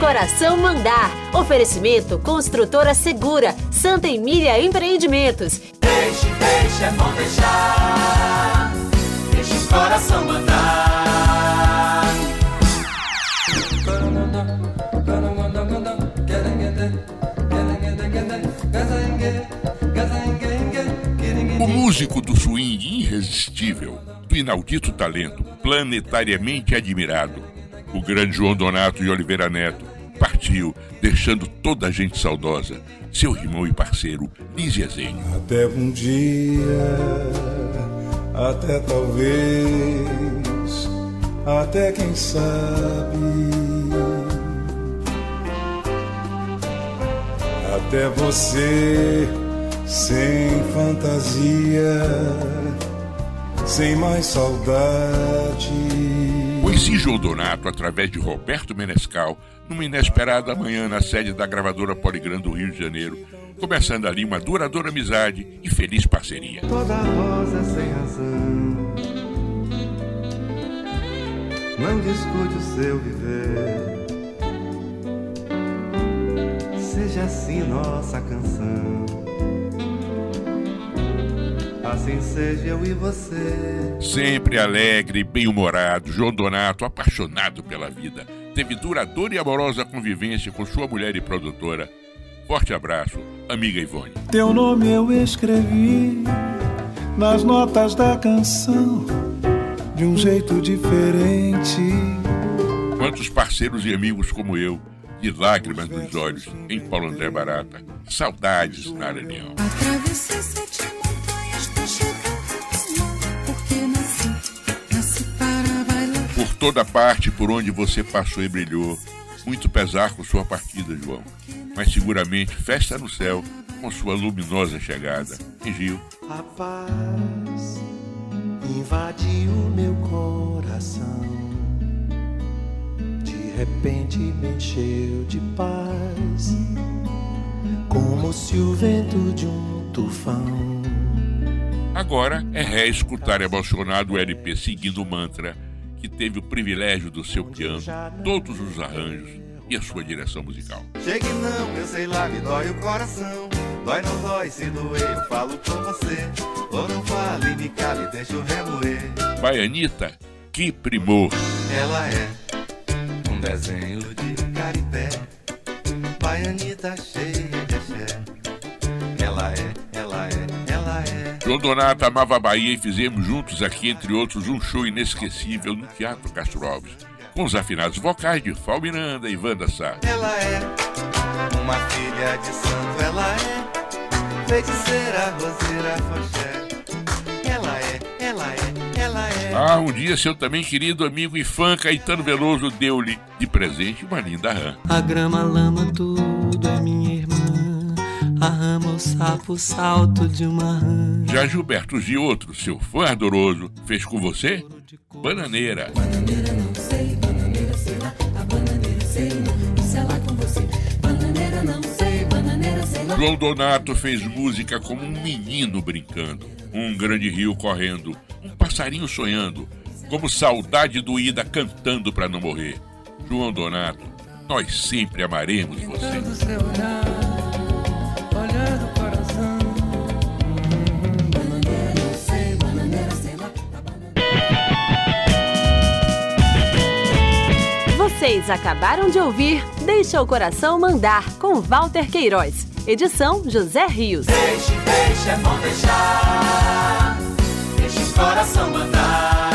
coração mandar. Oferecimento Construtora Segura, Santa Emília Empreendimentos. Deixe, deixe, é bom deixar. Deixe o coração mandar. O músico do swing irresistível, do inaudito talento, planetariamente admirado, o grande João Donato de Oliveira Neto, partiu, deixando toda a gente saudosa, seu irmão e parceiro, Lise Ezenho. Até um dia, até talvez, até quem sabe. Até você, sem fantasia, sem mais saudade. Conheci João Donato através de Roberto Menescal numa inesperada manhã na sede da gravadora Poligram do Rio de Janeiro, começando ali uma duradoura amizade e feliz parceria. Toda rosa sem razão. Não discute o seu viver. Seja assim nossa canção. Assim seja eu e você. Sempre alegre bem-humorado, João Donato, apaixonado pela vida, teve duradoura e amorosa convivência com sua mulher e produtora. Forte abraço, amiga Ivone. Teu nome eu escrevi nas notas da canção de um jeito diferente. Quantos parceiros e amigos como eu, de lágrimas nos olhos, em Paulo André Barata. Saudades na Aranhão. Atravessei sete montanhas toda parte por onde você passou e brilhou, muito pesar com sua partida, João. Mas seguramente festa no céu com sua luminosa chegada. Em Gil, A paz invadiu meu coração. De repente me encheu de paz, como se o vento de um tufão. Agora é reescutar emocionado o LP seguindo o mantra que teve o privilégio do seu piano, todos os arranjos e a sua direção musical. Chegue não, eu sei lá, me dói o coração. Dói não dói, se doer, eu falo com você. Ou não fale, me cale, deixa eu remoer. Baianita, que primor! Ela é um desenho de caripé, baianita cheia João Donato amava a Bahia e fizemos juntos aqui, entre outros, um show inesquecível no Teatro Castro Alves, com os afinados vocais de Fal Miranda e Wanda Sá. Ela é uma filha de santo, ela é feiticeira, roseira, foché. Ela é, ela é, ela é. Ah, um dia seu também querido amigo e fã Caetano Veloso deu-lhe de presente uma linda rã. A grama, lama, tudo sapo, o salto de uma rã. Já Gilberto Gil, outro, seu fã ardoroso, fez com você Bananeira. Bananeira não sei, bananeira sei lá. A bananeira sei não, isso é lá com você. Bananeira não sei, bananeira sei lá. João Donato fez música como um menino brincando, um grande rio correndo, um passarinho sonhando, como saudade doída cantando pra não morrer. João Donato, nós sempre amaremos você. Vocês acabaram de ouvir Deixa o Coração Mandar, com Walter Queiroz. Edição José Rios. Deixe, deixe, é bom deixar. Deixe o coração mandar.